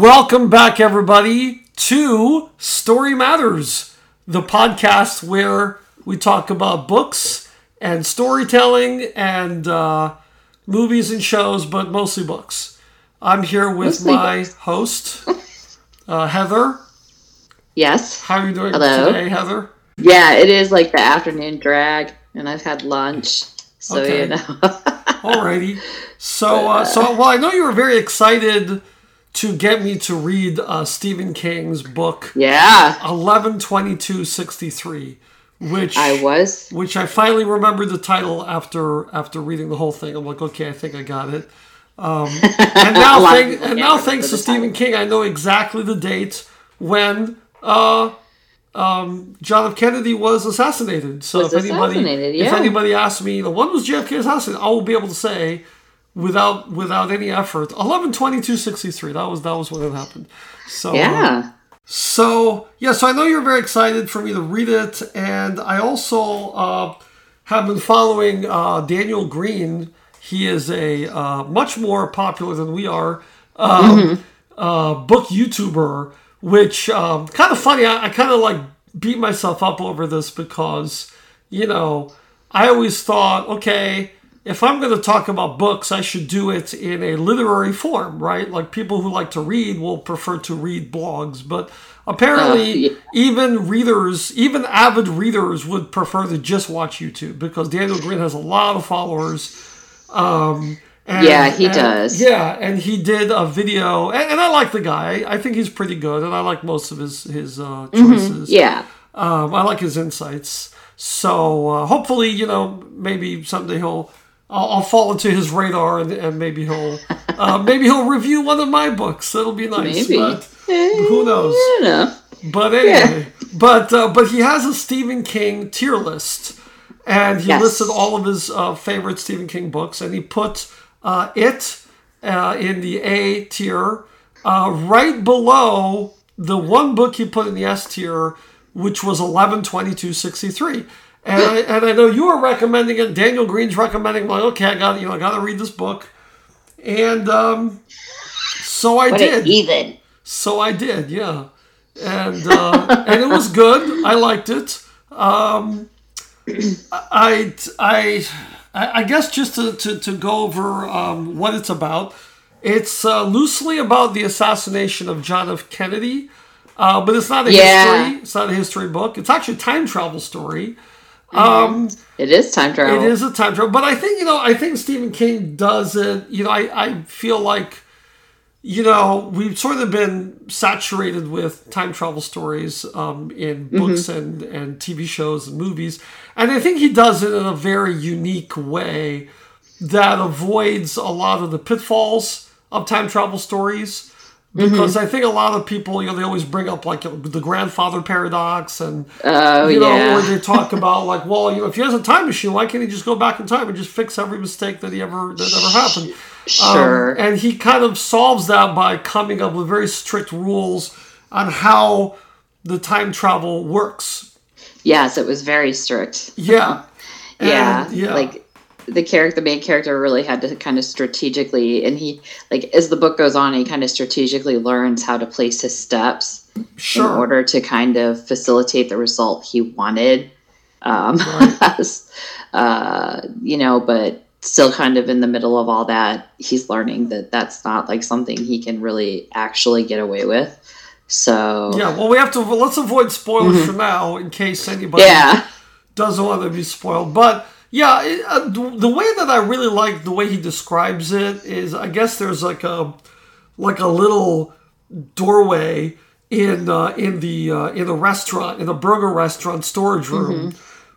Welcome back, everybody, to Story Matters, the podcast where we talk about books and storytelling and uh, movies and shows, but mostly books. I'm here with Mostly my books. host, uh, Heather. Yes. How are you doing Hello. today, Heather? Yeah, it is like the afternoon drag, and I've had lunch, so Okay. you know. Alrighty. So, uh, so well, I know you were very excited to get me to read uh, Stephen King's book yeah, eleven twenty two sixty three, which I was. which I finally remembered the title after after reading the whole thing. I'm like, okay, I think I got it. Um, and now, thank, and now thanks to Stephen King, I know exactly the date when uh, um, John F. Kennedy was assassinated. So Was if anybody assassinated, if anybody asks me, you know, when was JFK assassinated, I will be able to say without without any effort, eleven twenty two sixty three. That was that was what it happened. So uh, Yeah. so yeah, so I know you're very excited for me to read it, and I also uh, have been following uh, Daniel Greene. He is a uh, much more popular than we are um, uh, book YouTuber, which um, kind of funny. I, I kind of like beat myself up over this because you know I always thought, okay, if I'm going to talk about books, I should do it in a literary form, right? Like people who like to read will prefer to read blogs, but apparently, Uh, yeah. even readers, even avid readers, would prefer to just watch YouTube because Daniel Greene has a lot of followers. Um, and, Yeah, he and- does. Yeah, and he did a video, and, and I like the guy. I think he's pretty good, and I like most of his his uh, choices. Yeah. Um, I like his insights. So uh, hopefully, you know, maybe someday he'll. I'll, I'll fall into his radar, and, and maybe he'll, uh, maybe he'll review one of my books. That'll be nice. Maybe. But who knows? I don't know. But anyway, but uh, but he has a Stephen King tier list, and he Yes. listed all of his uh, favorite Stephen King books, and he put uh, it uh, in the A tier, uh, right below the one book he put in the S tier, which was eleven twenty two sixty three. And I, and I know you were recommending it. Daniel Greene's recommending. I'm like, okay, I got you know, I got to read this book, and um, so I What did. heathen. So I did, yeah, and uh, and it was good. I liked it. Um, I, I I guess just to, to, to go over um, what it's about. It's uh, loosely about the assassination of John F. Kennedy, uh, but it's not a Yeah. history. It's not a history book. It's actually a time travel story. It is time travel. It is a time travel, but I think you know. I think Stephen King does it. You know, I I feel like, you know, we've sort of been saturated with time travel stories um, in books and and TV shows and movies, and I think he does it in a very unique way that avoids a lot of the pitfalls of time travel stories. Because I think a lot of people, you know, they always bring up like the grandfather paradox and Oh, you know, yeah. where they talk about like, well, you know, if he has a time machine, why can't he just go back in time and just fix every mistake that he ever that ever happened? Sure. Um, and he kind of solves that by coming up with very strict rules on how the time travel works. yes, it was very strict. Yeah. yeah, And, yeah. like the character the main character really had to kind of strategically and he like as the book goes on he kind of strategically learns how to place his steps in order to kind of facilitate the result he wanted um uh you know but still kind of in the middle of all that he's learning that that's not like something he can really actually get away with so Yeah, well, we have to let's avoid spoilers for now in case anybody Mm-hmm. yeah doesn't want to be spoiled. But yeah, it, uh, the the way that I really like the way he describes it is, I guess there's like a like a little doorway in uh, in the uh, in the restaurant in the burger restaurant storage room.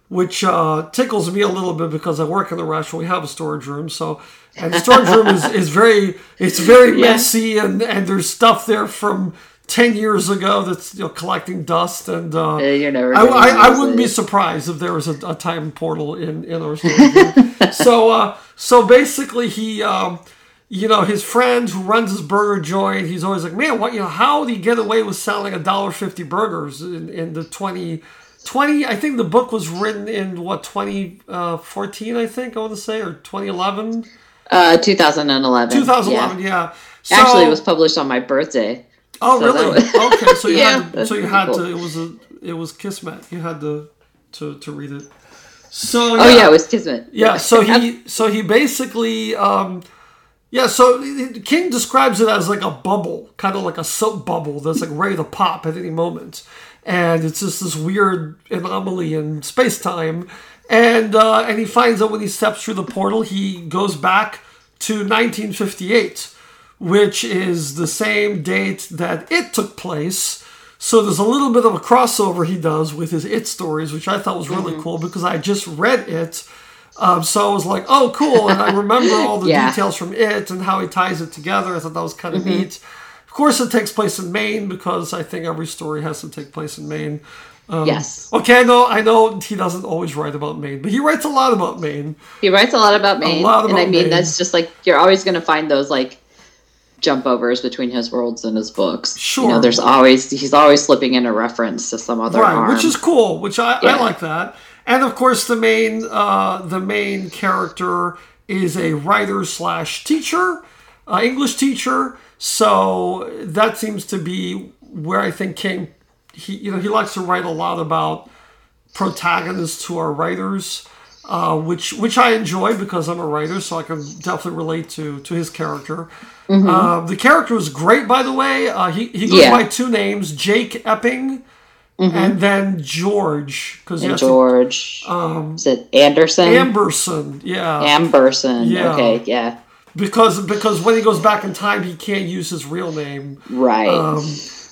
Which uh, tickles me a little bit because I work in the restaurant. We have a storage room, so and the storage room is, is very it's very Yeah. messy and and there's stuff there from ten years ago that's you know collecting dust and uh, you're never I, I, I wouldn't be surprised if there was a, a time portal in in our story. so uh, so basically, he um, you know his friend who runs his burger joint. He's always like, man, what you know? How did he get away with selling a dollar fifty burgers in, in the 20, 20 I think the book was written in what twenty uh. I think I want to say or twenty eleven. uh 2011 2011, yeah. So, Actually, it was published on my birthday. Oh, So really? was- okay, so you Yeah, had to, so you had cool. to. It was a it was Kismet. You had to to to read it. So Oh yeah, it was Kismet. yeah. So he so he basically um, yeah. So King describes it as like a bubble, kind of like a soap bubble that's like ready to pop at any moment, and it's just this weird anomaly in space time. And uh, and he finds that when he steps through the portal, he goes back to 1958, which is the same date that it took place. So there's a little bit of a crossover he does with his It stories, which I thought was really cool because I just read it. Um, so I was like, oh, cool. And I remember all the Yeah. details from it and how he ties it together. I thought that was kind of neat. Of course, it takes place in Maine because I think every story has to take place in Maine. Um, yes, Okay, I know, I know he doesn't always write about Maine, but he writes a lot about Maine. he writes a lot about Maine, A lot and I mean Maine. that's just like you're always going to find those like jump overs between his worlds and his books. you Sure. know, there's always he's always slipping in a reference to some other right, arm. which is cool. Which I, I like that. And of course, the main uh, the main character is a writer slash teacher, uh, English teacher. So that seems to be where I think King he you know he likes to write a lot about protagonists who are writers. Uh, which which I enjoy because I'm a writer, so I can definitely relate to to his character. Uh, the character was great, by the way. Uh, he he goes Yeah. by two names, Jake Epping, and then George, because George. Um, is it Anderson? Amberson, yeah, Amberson. Yeah. Okay, yeah. because because when he goes back in time, he can't use his real name. Right. Um,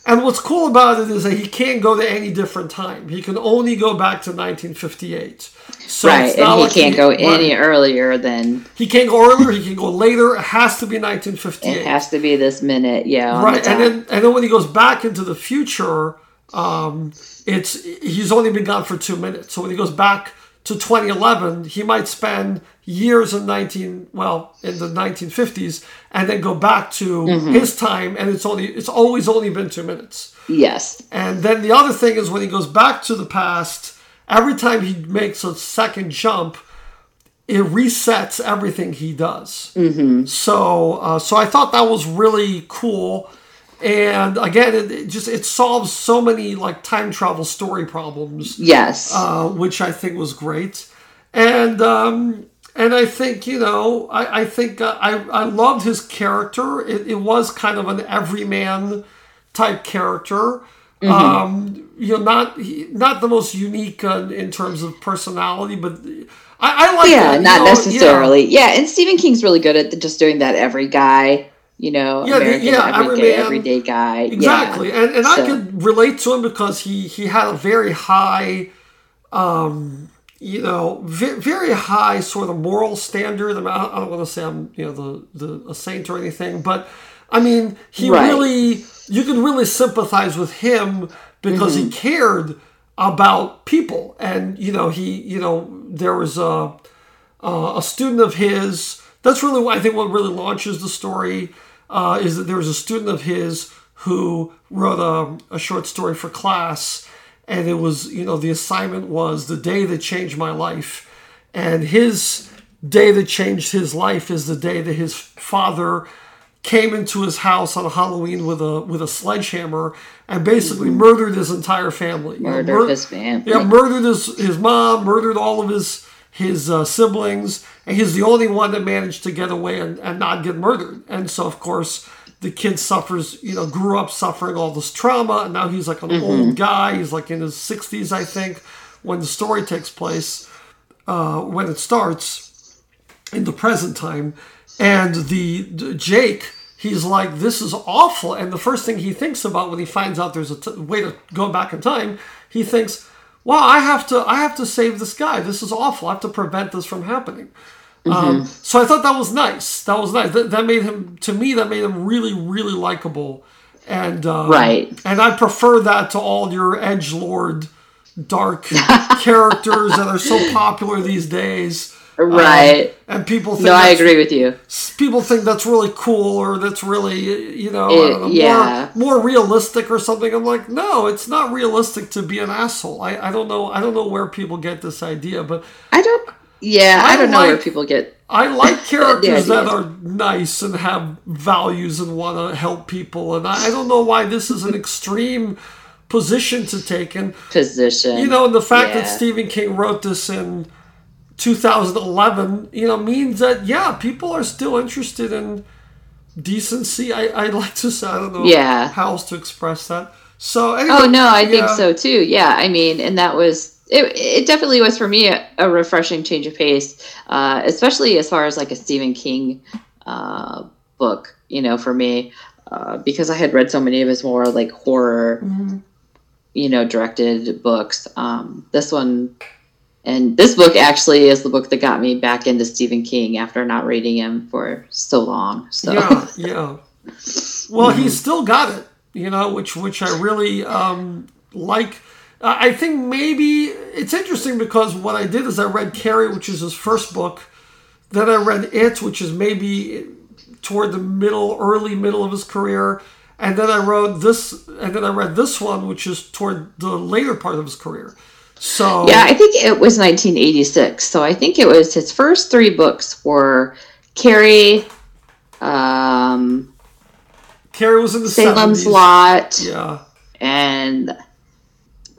and what's cool about it is that he can't go to any different time. He can only go back to 1958. So right. And he like can't go any earlier than He can't go earlier. He can go later. It has to be 1958. it has to be this minute. Yeah. right the and then and then when he goes back into the future um it's he's only been gone for two minutes so when he goes back to 2011 he might spend years in 19 well in the 1950s and then go back to Mm-hmm. his time and it's only it's always only been two minutes yes. and then the other thing is when he goes back to the past every time he makes a second jump it resets everything he does. Mm-hmm. So, uh, so I thought that was really cool. And again, it, it just it solves so many like time travel story problems, Yes. uh, which I think was great. And um, and I think you know I I think uh, I I loved his character. It, it was kind of an everyman type character. Um, you know, not not the most unique uh, in terms of personality, but I, I like yeah, that, not know, necessarily. Yeah. and Stephen King's really good at just doing that every guy, you know, Yeah, American yeah, every every everyday guy. Exactly, Yeah. and and I So- could relate to him because he he had a very high, um, you know, ve- very high sort of moral standard. I, mean, I I don't want to say I'm you know the the a saint or anything, but I mean he Right. really you can really sympathize with him because Mm-hmm. he cared about people, and you know he you know there was a uh, a student of his. That's really what I think what really launches the story uh, is that there was a student of his who wrote a, a short story for class, and it was you know the assignment was the day that changed my life, and his day that changed his life is the day that his father came into his house on Halloween with a with a sledgehammer and basically murdered his entire family. You know, Murdered mur- his family. yeah, murdered his his mom, murdered all of his his uh, siblings, and he's the only one that managed to get away and, and not get murdered. And so, of course, the kid suffers, you know, grew up suffering all this trauma, and now he's like an Mm-hmm. old guy. He's like in his sixties, I think, when the story takes place, uh, when it starts in the present time, and the, the Jake. He's like, this is awful. And the first thing he thinks about when he finds out there's a t- way to go back in time, he thinks, wow, I have to, I have to save this guy. This is awful. I have to prevent this from happening. Um, so I thought that was nice. That was nice. That, that made him, to me, that made him really, really likable. And um, Right. And I prefer that to all your edge lord, dark characters that are so popular these days. Um, Right. and people think no, I that's- agree with you. people think that's really cool or that's really you know, It- know, yeah. more, more realistic or something i'm like no it's not realistic to be an asshole I, I don't know i don't know where people get this idea but I don't. Yeah, I I, don't know where people get. I like characters that are nice and have values and want to help people, and I, I don't know why this is an extreme position to take. And Position. you know, and the fact that Stephen King wrote this in 2011, you know, means that yeah, people are still interested in decency. I I like to say I don't know Yeah. how else to express that. So anyway, Oh no, I think so too. Yeah, I mean, and that was it. It definitely was for me a, a refreshing change of pace, uh, especially as far as like a Stephen King uh, book. You know, for me, uh, because I had read so many of his more like horror, Mm-hmm. you know, directed books. Um, this one. And this book actually is the book that got me back into Stephen King after not reading him for so long. So Yeah, yeah. Well, he's still got it, you know, which which I really um, like. I I think maybe it's interesting because what I did is I read Carrie, which is his first book. Then I read It, which is maybe toward the middle, early middle of his career. And then I wrote this, and then I read this one, which is toward the later part of his career. So Yeah, I think it was 1986. So I think it was his first three books were Carrie, um, Carrie was in the Salem's 70s. Lot, Yeah, and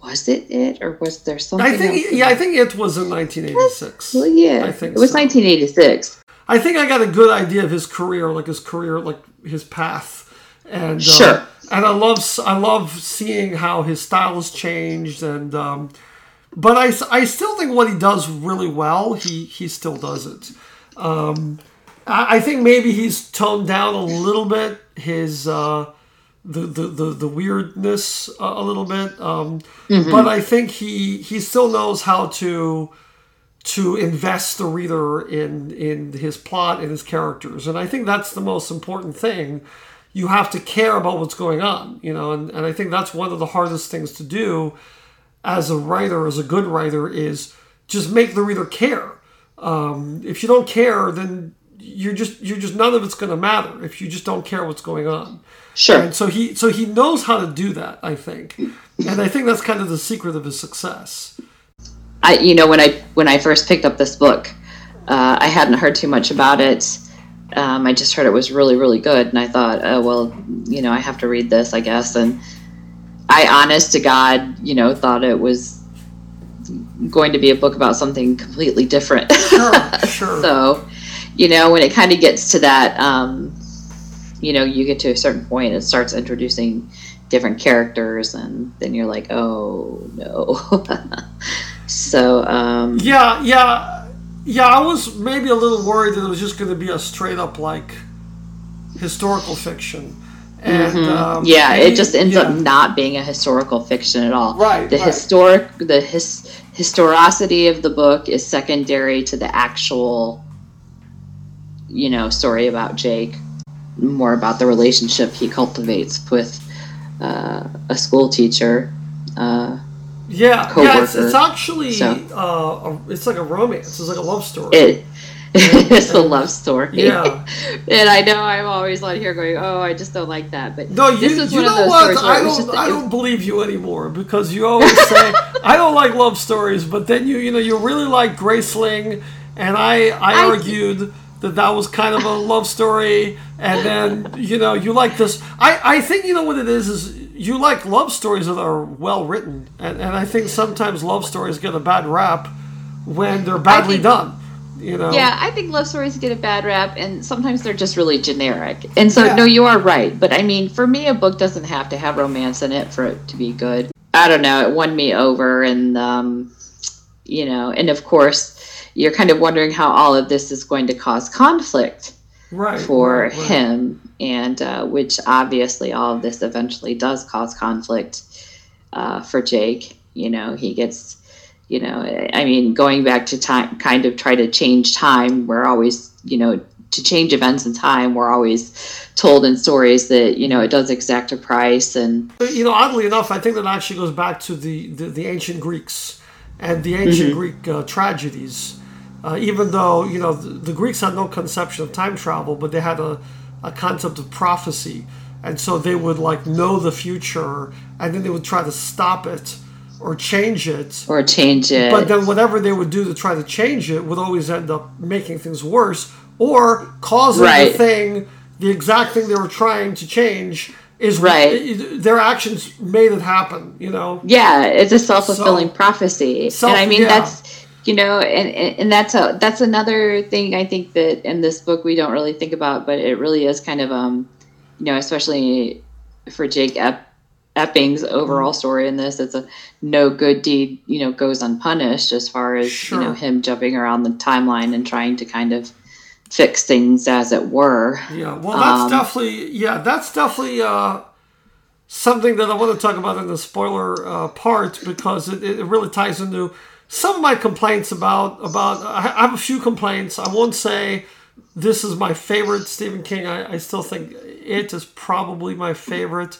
was it it or was there something? I think yeah, I think it was in 1986. Well, yeah, I think it was so. 1986. I think I got a good idea of his career, like his career, like his path, and uh, Sure. and I love I love seeing how his style has changed, and um, but I, I still think what he does really well, he he still does it. Um, I, I think maybe he's toned down a little bit his uh, the, the the the weirdness a, a little bit, um, but I think he he still knows how to to invest the reader in in his plot and his characters. And i think that's the most important thing. You have to care about what's going on you know and, and i think that's one of the hardest things to do as a writer as a good writer is just make the reader care um, if you don't care then you're just you're just none of it's going to matter if you just don't care what's going on Sure. and so he so he knows how to do that i think and i think that's kind of the secret of his success I, you know, when I when I first picked up this book, uh, I hadn't heard too much about it. Um, I just heard it was really, really good, and I thought, oh well, you know, I have to read this, I guess. And I, honest to God, you know, thought it was going to be a book about something completely different. sure sure so, you know, when it kind of gets to that, um, you know, you get to a certain point, it starts introducing different characters, and then you're like, oh no. so, um, Yeah, yeah, yeah. I was maybe a little worried that it was just going to be a straight up like historical fiction, and um, Mm-hmm. yeah, and it just ends yeah. up not being a historical fiction at all. Right, The right. historic, the his, historicity of the book is secondary to the actual, you know, story about Jake. More about the relationship he cultivates with uh, a school teacher. Uh, Yeah, yeah. It's, it's actually so. uh, a, it's like a romance. It's like a love story. it, it's a love story. Yeah. and I know I'm always on here going, "Oh, I just don't like that." But no, you, this is one know of those what? stories I don't, just I don't believe you anymore because you always say I don't like love stories, but then you, you know, you really like Graceling, and I, I, I- argued that that was kind of a love story, and then you know, you like this. I, I think you know what it is is you like love stories that are well written, and, and I think sometimes love stories get a bad rap when they're badly think- done. You know. Yeah, I think love stories get a bad rap, and sometimes they're just really generic. And so, Yeah. no, you are right. But I mean, for me, a book doesn't have to have romance in it for it to be good. I don't know. It won me over, and um, you know, and of course, you're kind of wondering how all of this is going to cause conflict right for right, right. him, and uh, which obviously all of this eventually does cause conflict uh, for Jake. You know, he gets, you know, I mean, going back to time, kind of try to change time. We're always, you know, to change events in time. We're always told in stories that you know it does exact a price, and You know, oddly enough, I think that actually goes back to the, the, the ancient Greeks and the ancient Greek uh, tragedies. Uh, even though, you know, the, the Greeks had no conception of time travel, but they had a, a concept of prophecy. And so they would, like, know the future and then they would try to stop it or change it. Or change it. But then whatever they would do to try to change it would always end up making things worse or causing Right. the thing, the exact thing they were trying to change is Right. their actions made it happen, you know? yeah it's a self-fulfilling So- prophecy Self- and i mean yeah. that's you know and, and and that's a that's another thing i think that in this book we don't really think about but it really is kind of um you know especially for jake Ep- epping's overall story in this it's a no good deed you know goes unpunished as far as Sure. you know him jumping around the timeline and trying to kind of fix things as it were Yeah, well, that's Um, definitely yeah, that's definitely uh, something that I want to talk about in the spoiler uh, part because it, it really ties into some of my complaints about about. I I have a few complaints. I won't say this is my favorite Stephen King. I, I still think it is probably my favorite,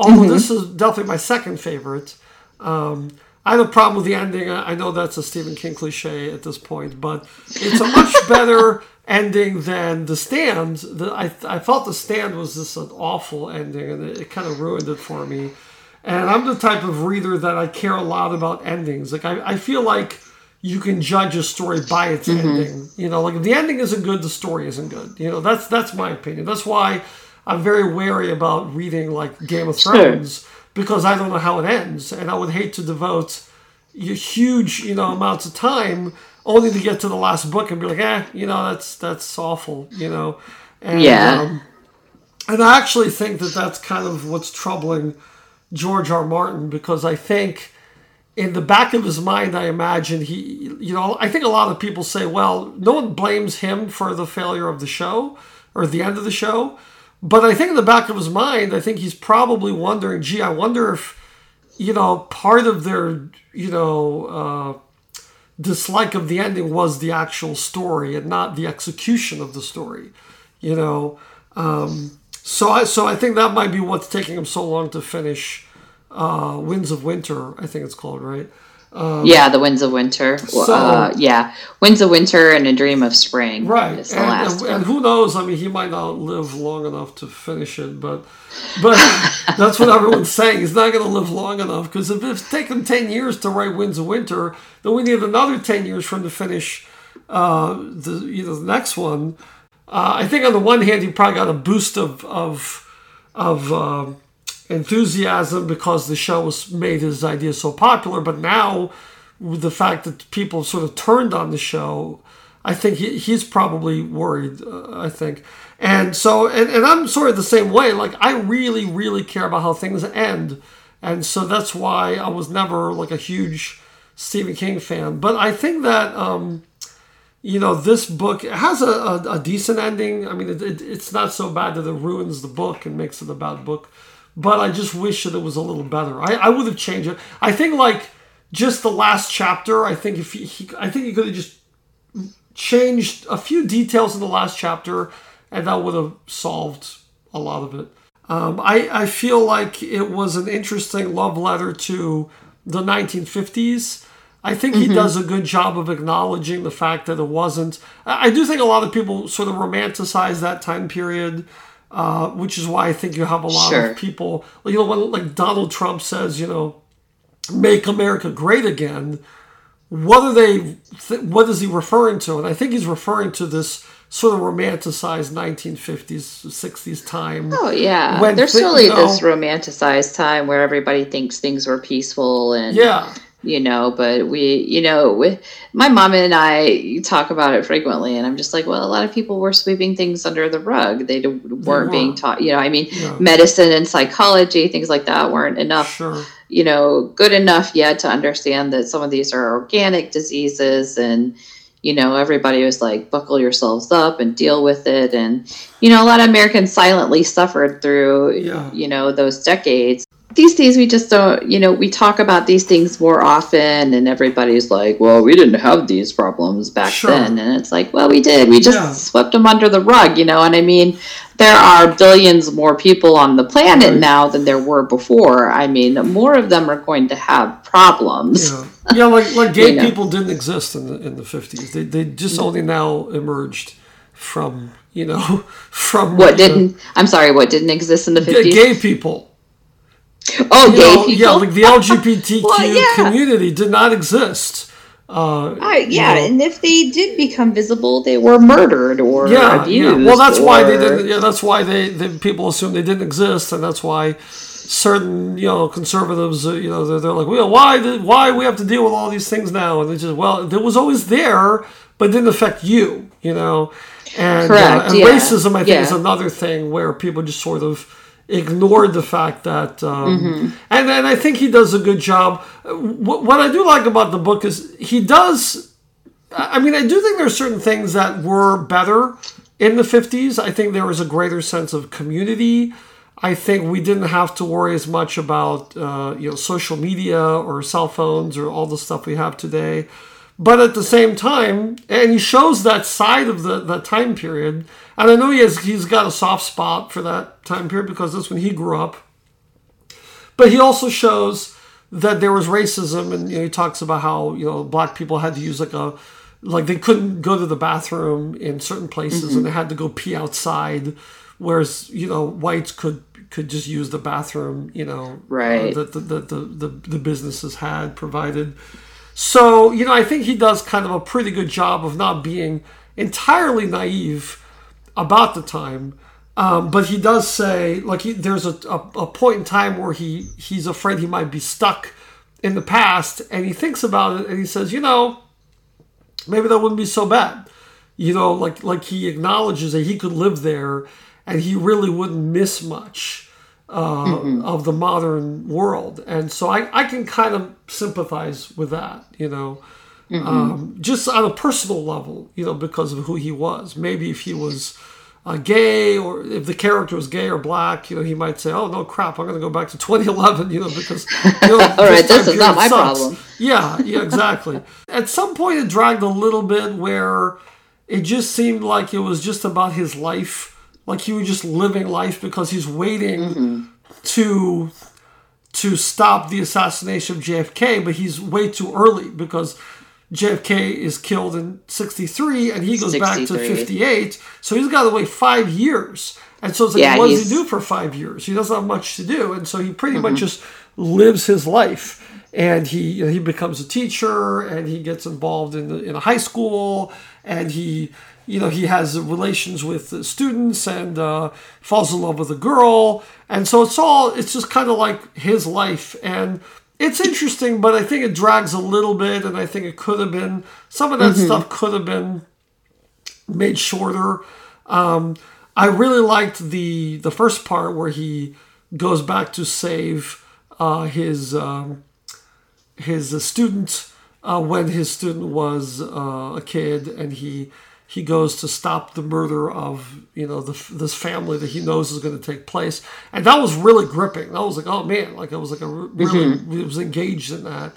although this is definitely my second favorite. Um, I have a problem with the ending. I know that's a Stephen King cliche at this point, but it's a much better ending than The Stand. The, I, I felt The Stand was just an awful ending, and it, it kind of ruined it for me. And I'm the type of reader that I care a lot about endings. Like I, I feel like you can judge a story by its ending. You know, like if the ending isn't good, the story isn't good. You know, that's that's my opinion. That's why I'm very wary about reading like Game of Sure. Thrones because I don't know how it ends, and I would hate to devote huge you know amounts of time only to get to the last book and be like, eh, you know, that's that's awful, you know. And, Yeah. Um, and I actually think that that's kind of what's troubling George R. Martin because I think in the back of his mind, I imagine he, you know, I think a lot of people say, well, no one blames him for the failure of the show or the end of the show. But I think in the back of his mind, I think he's probably wondering, gee, I wonder if, you know, part of their, you know, uh, dislike of the ending was the actual story and not the execution of the story, you know. Um, so I so I think that might be what's taking him so long to finish uh, Winds of Winter. I think it's called right. Yeah the winds of winter So- uh, yeah winds of winter and a dream of spring Right, is the and, last and, one. and who knows? I mean, he might not live long enough to finish it, but but that's what everyone's saying. He's not going to live long enough because if it's taken ten years to write Winds of Winter, then we need another ten years for him to finish uh, the you know the next one. Uh, I think on the one hand, he probably got a boost of of of um enthusiasm because the show was made his idea so popular. But now, with the fact that people sort of turned on the show, I think he, he's probably worried. Uh, I think, and so and, and I'm sort of the same way. Like I really, really care about how things end, and so that's why I was never like a huge Stephen King fan. But I think that. Um, you know, this book has a, a, a decent ending. I mean, it, it, it's not so bad that it ruins the book and makes it a bad book, but I just wish that it was a little better. I, I would have changed it. I think like just the last chapter. I think if he, he I think he could have just changed a few details in the last chapter, and that would have solved a lot of it. Um, I I feel like it was an interesting love letter to the 1950s. I think he does a good job of acknowledging the fact that it wasn't. I do think a lot of people sort of romanticize that time period, uh, which is why I think you have a lot Sure. of people. You know, when like Donald Trump says, you know, "Make America Great Again," what are they? Th- what is he referring to? And I think he's referring to this sort of romanticized 1950s, 60s time. Oh yeah, there's thi- really you know- this romanticized time where everybody thinks things were peaceful and Yeah, you know, but we, you know, we, my mom and I talk about it frequently, and I'm just like, well, a lot of people were sweeping things under the rug. They d- weren't being taught, you know. I mean, Yeah. medicine and psychology, things like that, weren't enough sure. you know, good enough yet to understand that some of these are organic diseases and you know, everybody was like, buckle yourselves up and deal with it. And, you know, a lot of Americans silently suffered through, Yeah. you know, those decades. These days, we just don't, you know, we talk about these things more often, and everybody's like, well, we didn't have these problems back Sure. then. And it's like, well, we did. We just Yeah. swept them under the rug, you know. And I mean, there are billions more people on the planet Right. now than there were before. I mean, more of them are going to have problems. Yeah, yeah, like like gay You know. people didn't exist in the in the fifties. They they just mm-hmm. only now emerged from you know from What didn't? I'm sorry. What didn't exist in the fifties? gay people. Oh, you gay know, people. yeah, like the LGBTQ Well, yeah. community did not exist. Uh, I, you yeah, know. and if they did become visible, they were murdered or yeah, abused. yeah. Well, that's why they didn't. Yeah, that's why they, they people assume they didn't exist, and that's why certain you know conservatives, uh, you know, they're, they're like, well, why did why we have to deal with all these things now? And it's just well, it was always there, but it didn't affect you, you know. And, uh, Correct, and yeah, racism, I think, is another thing where people just sort of ignored the fact that, um, Mm-hmm. and then I think he does a good job. What, what I do like about the book is he does I mean, I do think there are certain things that were better in the 50s. I think there was a greater sense of community. I think we didn't have to worry as much about uh, you know social media or cell phones or all the stuff we have today. But at the same time, and he shows that side of the that time period. And I know he has he's got a soft spot for that time period because that's when he grew up. But he also shows that there was racism, and you know, he talks about how you know black people had to use like a like they couldn't go to the bathroom in certain places, and they had to go pee outside, whereas you know whites could could just use the bathroom, you know, Right. uh, that the, the, the, the the businesses had provided. So you know, I think he does kind of a pretty good job of not being entirely naive about the time. Um, but he does say, like, he, there's a, a, a point in time where he he's afraid he might be stuck in the past, and he thinks about it, and he says, you know, maybe that wouldn't be so bad. You know, like like he acknowledges that he could live there, and he really wouldn't miss much uh, of the modern world, and so I I can kind of sympathize with that. You know. Um, just on a personal level, you know, because of who he was. Maybe if he was uh, gay or if the character was gay or black, you know, he might say, "Oh no, crap! I'm going to go back to 2011," you know, because you know, All right, this is not my sucks. problem. Yeah, yeah, exactly. At some point, it dragged a little bit where it just seemed like it was just about his life, like he was just living life because he's waiting Mm-hmm. to to stop the assassination of JFK, but he's way too early because JFK is killed in 63 and he goes back to 58. So he's got to wait five years. And so it's like, Yeah, what does he do for five years? He doesn't have much to do. And so he pretty Mm-hmm. much just lives his life. And he you know, he becomes a teacher and he gets involved in, the, in a high school. And he you know he has relations with the students and uh, falls in love with a girl. And so it's all it's just kind of like his life. And it's interesting but i think it drags a little bit. And i think it could have been some of that stuff could have been made shorter. Um, i really liked the the first part where he goes back to save uh, his um, his uh, student uh, when his student was uh, a kid and he he goes to stop the murder of you know the, this family that he knows is going to take place. And that was really gripping. That was like oh man like I was like a re- really was engaged in that.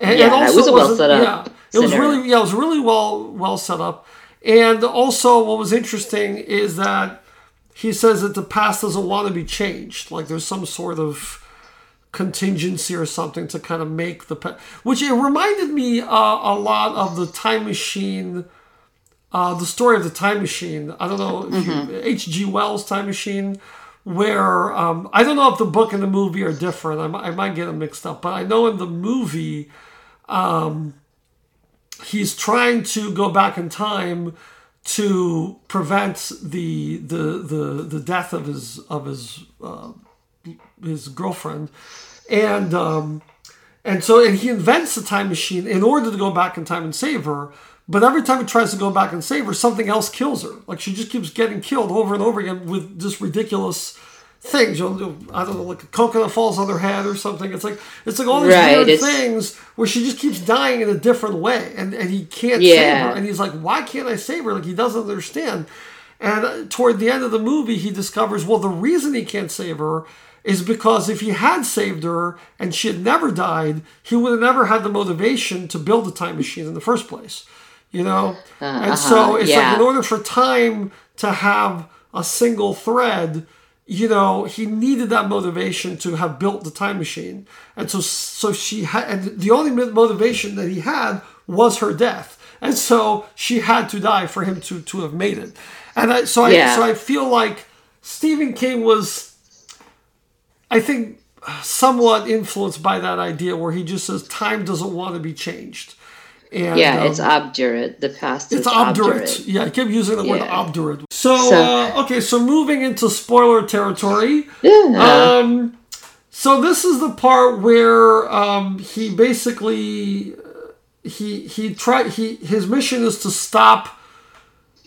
And, Yeah, it was a well set up yeah it was really yeah it was really well well set up. And also what was interesting is that he says that the past doesn't want to be changed. Like there's some sort of contingency or something to kind of make the which it reminded me uh, a lot of the time machine uh, the story of the time machine. I don't know hg wells time machine where um, i don't know if the book and the movie are different. I, might- I might get them mixed up but i know in the movie um, he's trying to go back in time to prevent the the the, the death of his of his uh, his girlfriend, and um, and so and he invents the time machine in order to go back in time and save her. But every time he tries to go back and save her, something else kills her. Like she just keeps getting killed over and over again with just ridiculous things. You know, I don't know, like a coconut falls on her head or something. It's like it's like all these Right, weird it's- things where she just keeps dying in a different way, and and he can't save her. And he's like, why can't I save her? Like he doesn't understand. And toward the end of the movie, he discovers, well, the reason he can't save her is because if he had saved her and she had never died, he would have never had the motivation to build a time machine in the first place. You know? and so uh-huh, it's yeah. like, in order for time to have a single thread, you know, he needed that motivation to have built the time machine. And so, so she had, and the only motivation that he had was her death. And so she had to die for him to, to have made it. And I, so I, Yeah. so I feel like Stephen King was, I think, somewhat influenced by that idea where he just says time doesn't want to be changed. And, yeah, um, it's obdurate. The past it's obdurate. obdurate. Yeah, I kept using the yeah. word obdurate. So, so uh, okay, so moving into spoiler territory. Yeah. Um, so this is the part where um, he basically he he tried he his mission is to stop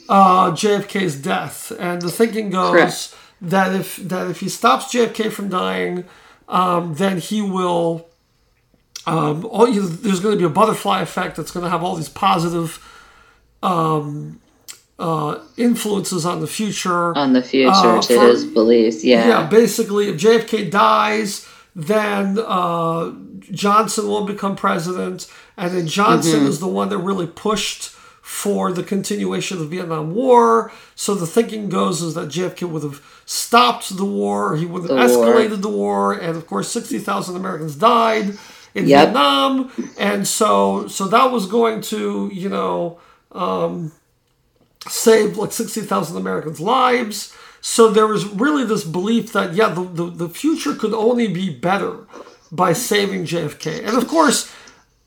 uh, JFK's death, and the thinking goes Correct. That if that if he stops JFK from dying, um, then he will. Um, all, you know, there's going to be a butterfly effect that's going to have all these positive um, uh, influences on the future. On the future, uh, to for, his beliefs, yeah. Yeah, basically, if JFK dies, then uh, Johnson will become president, and then Johnson mm-hmm. is the one that really pushed for the continuation of the Vietnam War. So the thinking goes is that JFK would have stopped the war, he would have escalated war. the war, and of course, 60,000 Americans died in yep. Vietnam. And so, so that was going to, you know, um, save like 60,000 Americans' lives. So there was really this belief that, yeah, the, the, the future could only be better by saving JFK. And of course,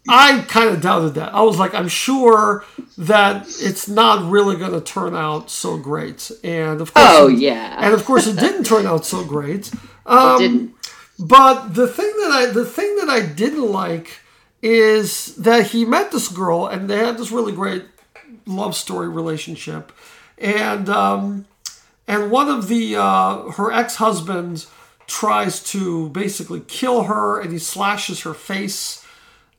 I kind of doubted that. I was like, I'm sure that it's not really going to turn out so great. And of course, oh yeah, and of course, it didn't turn out so great. Um, it didn't. But the thing that I the thing that I didn't like is that he met this girl and they had this really great love story relationship, and um, and one of the uh, her ex husband tries to basically kill her and he slashes her face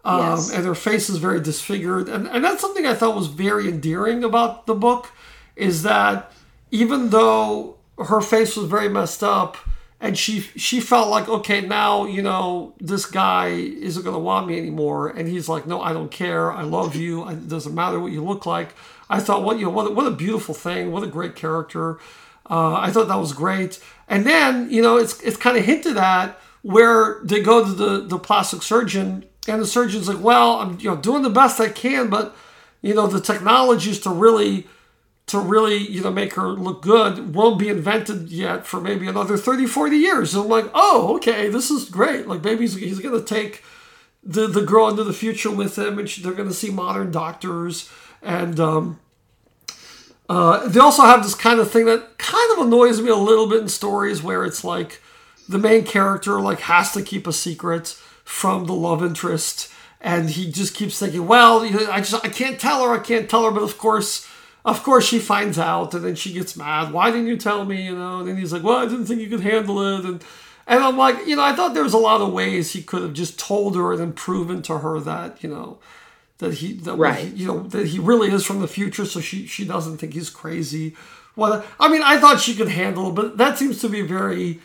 um, yes. And her face is very disfigured. And, and that's something I thought was very endearing about the book is that even though her face was very messed up and she she felt like okay now you know this guy isn't going to want me anymore. And he's like no i don't care. I love you. It doesn't matter what you look like. I thought what you know what, what a beautiful thing. What a great character. Uh, i thought that was great. And then you know it's it's kind of hinted at where they go to the the plastic surgeon and the surgeon's like, well, I'm you know doing the best I can, but you know the technologies to really to really you know make her look good won't be invented yet for maybe another 30 40 years. And i'm like oh okay this is great. Like maybe he's, he's gonna take the the girl into the future with him and she, they're gonna see modern doctors. And um, uh, they also have this kind of thing that kind of annoys me a little bit in stories where it's like the main character like has to keep a secret from the love interest, and he just keeps thinking, "Well, I just I can't tell her, I can't tell her." But of course, of course, she finds out, and then she gets mad. Why didn't you tell me? You know, and then he's like, "Well, I didn't think you could handle it," and and I'm like, you know, I thought there was a lot of ways he could have just told her and then proven to her that you know that he that right. you know that he really is from the future, so she she doesn't think he's crazy. Well, I mean, I thought she could handle it, but that seems to be very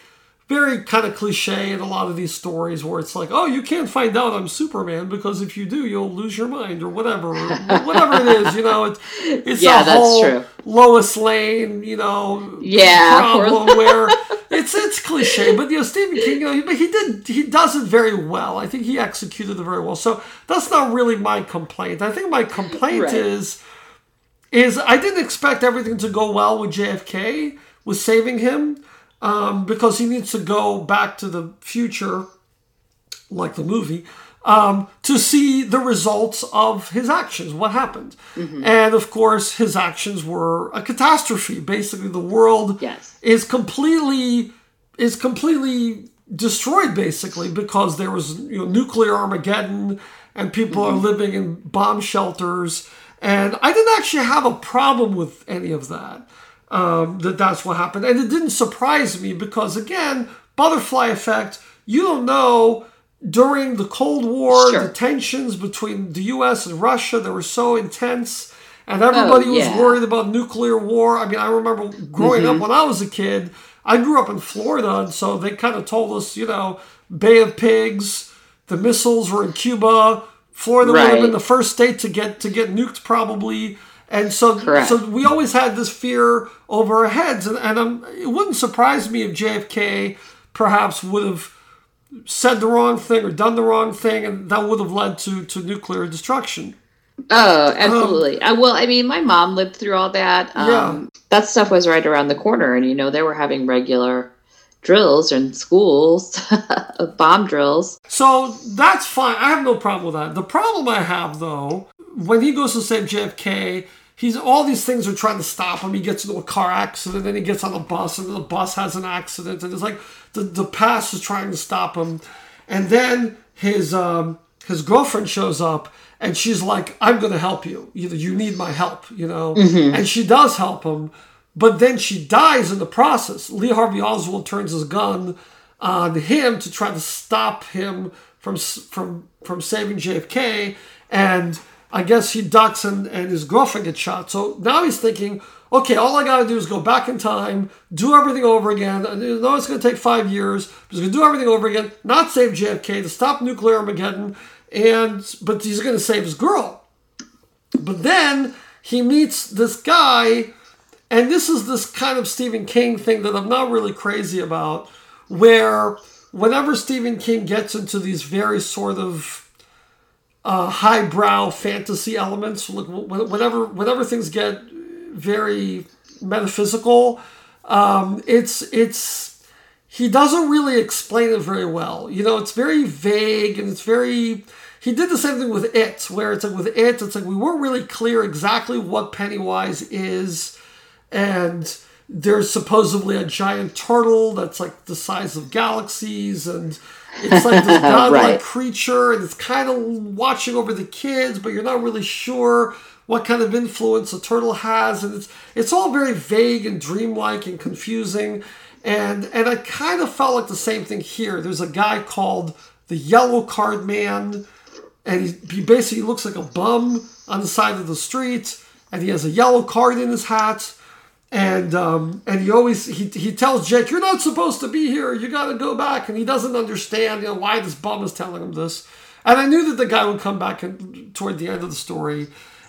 very kind of cliche in a lot of these stories where it's like, oh, you can't find out I'm Superman because if you do, you'll lose your mind or whatever, or whatever it is. You know, it's it's yeah, a whole true. Lois Lane, you know, yeah, problem where it's it's cliche, but you know, Stephen King, you know, but he did he does it very well. I think he executed it very well. So that's not really my complaint. I think my complaint right. is is I didn't expect everything to go well with JFK with saving him um, because he needs to go back to the future, like the movie, um, to see the results of his actions, what happened. Mm-hmm. And of course, his actions were a catastrophe. Basically, the world yes. is completely is completely destroyed basically because there was you know, nuclear armageddon and people mm-hmm. are living in bomb shelters and i didn't actually have a problem with any of that um, that that's what happened. And it didn't surprise me because, again, butterfly effect, you don't know during the Cold War, sure. the tensions between the US and Russia, they were so intense. And everybody oh, yeah. was worried about nuclear war. I mean, I remember growing mm-hmm. up when I was a kid, I grew up in Florida, and so they kind of told us, you know, Bay of Pigs, the missiles were in Cuba. Florida right. would have been the first state to get to get nuked probably. And so, Correct. so we always had this fear over our heads, and, and um, it wouldn't surprise me if JFK perhaps would have said the wrong thing or done the wrong thing, and that would have led to to nuclear destruction. Oh, absolutely. Um, uh, well, I mean, my mom lived through all that. Um, yeah. That stuff was right around the corner, and you know they were having regular drills in schools, bomb drills. So that's fine. I have no problem with that. The problem I have though, when he goes to save JFK, he's all these things are trying to stop him. He gets into a car accident, then he gets on a bus, and the bus has an accident, and it's like the the past is trying to stop him, and then his um, his girlfriend shows up. And she's like, I'm going to help you. You, you need my help, you know? And she does help him, but then she dies in the process. Lee Harvey Oswald turns his gun on him to try to stop him from from from saving JFK, and I guess he ducks and, and his girlfriend gets shot. So now he's thinking, okay, all I got to do is go back in time, do everything over again. I know it's to take five years, but he's to do everything over again, not save JFK, to stop nuclear Armageddon, and but he's to save his girl. But then he meets this guy, and this is this kind of Stephen King thing that I'm not really crazy about, where whenever Stephen King gets into these very sort of uh, highbrow fantasy elements, whenever whenever things get very metaphysical, um, it's it's he doesn't really explain it very well. You know, it's very vague and it's very. He did the same thing with it, where it's like with it, it's like we weren't really clear exactly what Pennywise is, and there's supposedly a giant turtle that's like the size of galaxies, and it's like this godlike Right. creature, and it's kind of watching over the kids, but you're not really sure what kind of influence a turtle has, and it's it's all very vague and dreamlike and confusing. And and I kind of felt like the same thing here. There's a guy called the Yellow Card Man, and he, he basically looks like a bum on the side of the street, and he has a yellow card in his hat. And um, and he always he, he tells Jake, "You're not supposed to be here. You got to go back." And he doesn't understand, you know, why this bum is telling him this. And I knew that the guy would come back in, toward the end of the story.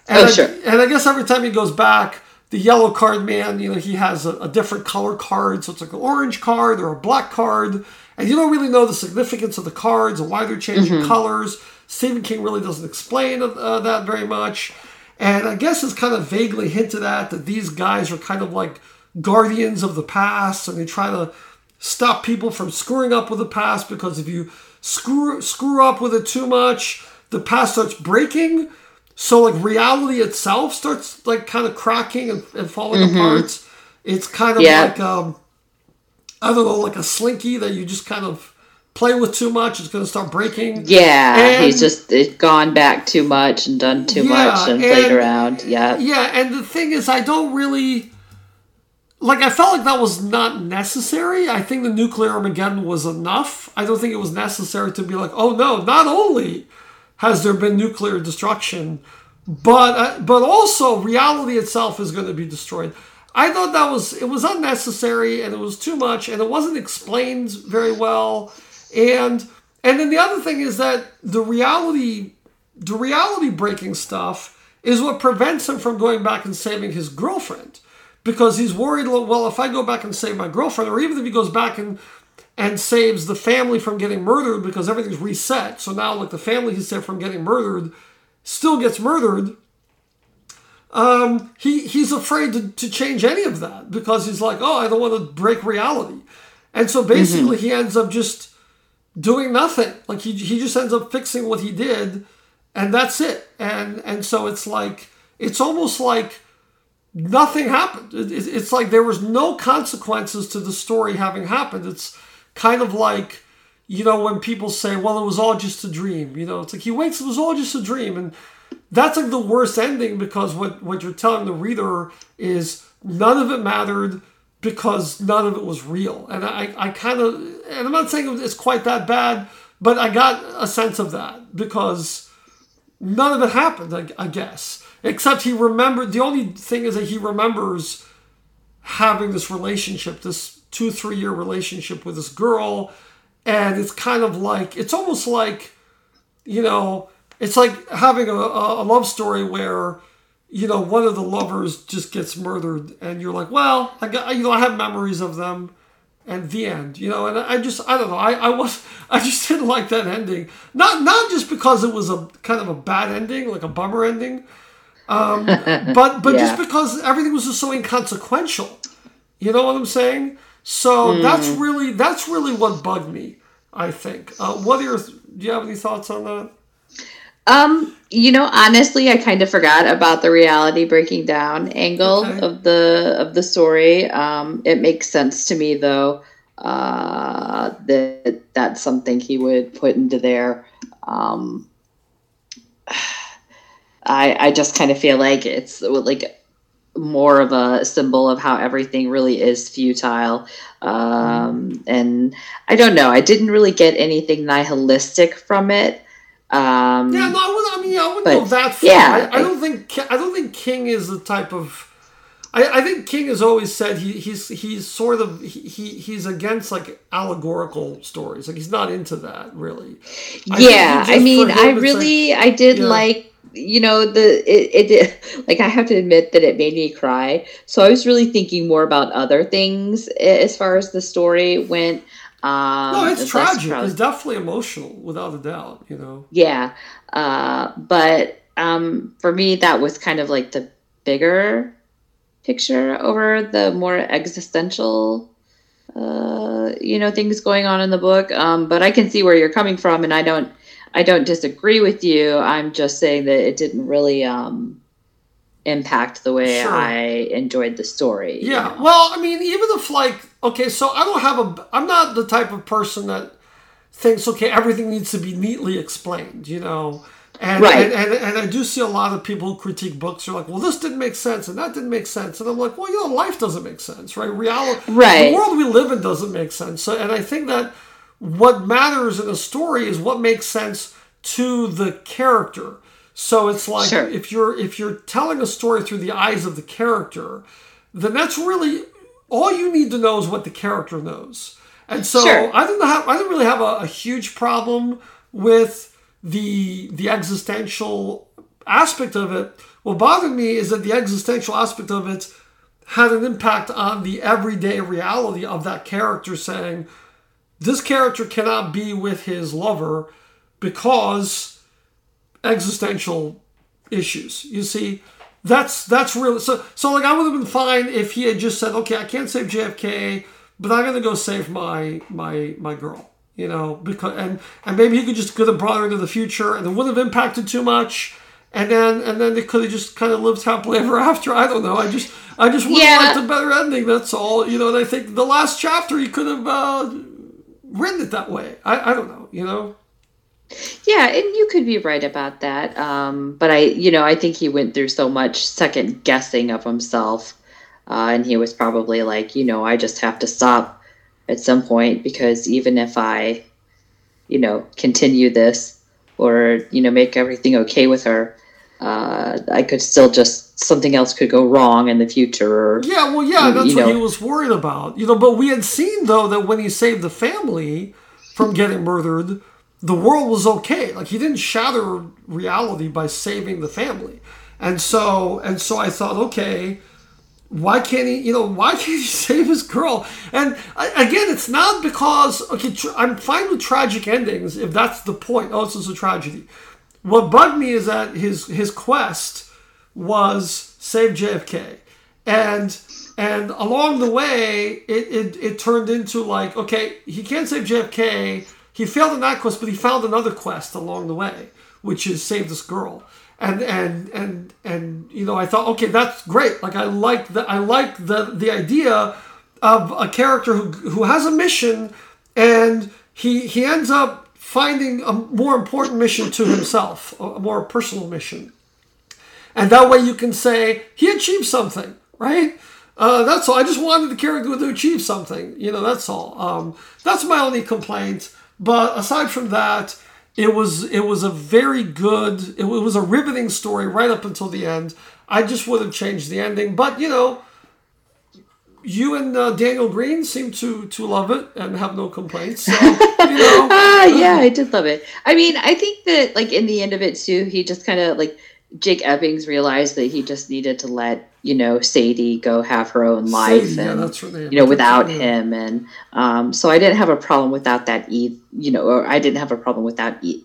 And Oh, I, sure. And I guess every time he goes back, the yellow card man, you know, he has a, a different color card, so it's like an orange card or a black card, and you don't really know the significance of the cards and why they're changing colors. Stephen King really doesn't explain uh, that very much. And I guess it's kind of vaguely hinted at that these guys are kind of like guardians of the past and they try to stop people from screwing up with the past because if you screw screw up with it too much, the past starts breaking. So like reality itself starts like kind of cracking and, and falling apart. It's kind of Yeah. like um I don't know, like a slinky that you just kind of play with too much, it's gonna start breaking. Yeah, And- he's just gone back too much and done too Yeah, much and played around. Yeah. Yeah, and the thing is, I don't really like. I felt like that was not necessary. I think the nuclear Armageddon was enough. I don't think it was necessary to be like, oh no, not only has there been nuclear destruction, but uh, but also reality itself is going to be destroyed. I thought that was it was unnecessary and it was too much and it wasn't explained very well. And and then the other thing is that the reality the reality breaking stuff is what prevents him from going back and saving his girlfriend. Because he's worried well if i go back and save my girlfriend or even if he goes back and and saves the family from getting murdered because everything's reset so now like the family he saved from getting murdered still gets murdered um, he he's afraid to, to change any of that because he's like oh i don't want to break reality. And so basically he ends up just doing nothing. Like he he just ends up fixing what he did, and that's it. And and so it's like it's almost like nothing happened. It, it- it's like there was no consequences to the story having happened. It's kind of like you know when people say, "Well, it was all just a dream." You know, it's like he wakes, it was all just a dream, and that's like the worst ending because what what you're telling the reader is none of it mattered because none of it was real. And I, I kind of, and I'm not saying it's quite that bad, but I got a sense of that because none of it happened, I, I guess. Except he remembered, the only thing is that he remembers having this relationship, this two, three year relationship with this girl. And it's kind of like, it's almost like, you know, it's like having a, a a love story where you know, one of the lovers just gets murdered, and you're like, well, I got, you know, I have memories of them, and the end, you know, and I just, I don't know, I, I was, I just didn't like that ending, not, not just because it was a kind of a bad ending, like a bummer ending, um, but, but just because everything was just so inconsequential, you know what I'm saying? So mm. that's really that's really what bugged me. I think. Uh, what are your? Do you have any thoughts on that? Um, you know, honestly, I kind of forgot about the reality breaking down angle okay. of the of the story. Um, it makes sense to me though uh, that that's something he would put into there. Um, I I just kind of feel like it's like more of a symbol of how everything really is futile. Um, and I don't know. I didn't really get anything nihilistic from it. Um, yeah, no, I, I mean, I wouldn't but, go that far. Yeah, I, I, don't think I don't think King is the type of. I, I think King has always said he, he's he's sort of he, he's against like allegorical stories. Like he's not into that really. yeah, I mean, I really like, I did yeah. like you know the it, it like i have to admit that it made me cry so i was really thinking more about other things as far as the story went um no it's tragic. It's definitely emotional without a doubt you know? Yeah. Uh but um for me that was kind of like the bigger picture over the more existential uh you know things going on in the book. Um but i can see where you're coming from and i don't I don't disagree with you. I'm just saying that it didn't really um, impact the way sure. I enjoyed the story. Yeah. You know? Well, I mean, even if like okay, so I don't have a. I'm not the type of person that thinks okay everything needs to be neatly explained. You know. And, right. and, and, and, I do see a lot of people who critique books are like, well, this didn't make sense and that didn't make sense. And I'm like, well, you know, life doesn't make sense, right? Reality, right. the world we live in doesn't make sense. So, and I think that what matters in a story is what makes sense to the character. So it's like sure. if you're if you're telling a story through the eyes of the character, then that's really all you need to know is what the character knows. And so sure. I didn't have I didn't really have a, a huge problem with the the existential aspect of it. What bothered me is that the existential aspect of it had an impact on the everyday reality of that character saying, this character cannot be with his lover because existential issues. You see, that's that's really so. So like, I would have been fine if he had just said, "Okay, I can't save JFK, but I'm gonna go save my my my girl." You know, because and and maybe he could just could have brought her into the future, and it wouldn't have impacted too much. And then and then they could have just kind of lived happily ever after. I don't know. I just I just would have yeah. liked a better ending. That's all. You know, and I think the last chapter he could have. Uh, written it that way. I, I don't know, you know? Yeah, and you could be right about that. Um, but I, you know, I think he went through so much second guessing of himself. Uh, and he was probably like, you know, I just have to stop at some point because even if I, you know, continue this or, you know, make everything okay with her, uh, I could still just something else could go wrong in the future. yeah, well, yeah, that's what know. he was worried about. You know, but we had seen though that when he saved the family from getting murdered, the world was okay. Like he didn't shatter reality by saving the family, and so and so I thought, okay, why can't he? You know, why can't he save his girl? And again, it's not because okay, tr- I'm fine with tragic endings if that's the point. Oh, this is a tragedy what bugged me is that his his quest was save JFK, and and along the way, it, it, it turned into like, okay, he can't save JFK. He failed in that quest, but he found another quest along the way, which is save this girl. And and and and you know, I thought, okay, that's great. Like I like the I like the the idea of a character who who has a mission and he he ends up finding a more important mission to himself, a more personal mission. And that way you can say, he achieved something, right? Uh, that's all. I just wanted the character to achieve something. You know, that's all. Um, that's my only complaint. But aside from that, it was it was a very good. It was a riveting story right up until the end. I just would have changed the ending, but you know, you and uh, Daniel Greene seem to to love it and have no complaints. So, you know, yeah, I did love it. I mean, I think that like in the end of it too, he just kind of like Jake Ebbings realized that he just needed to let you know Sadie go have her own life, Sadie, and yeah, you know without him, and um, so I didn't have a problem without that. E- you know, or I didn't have a problem without e-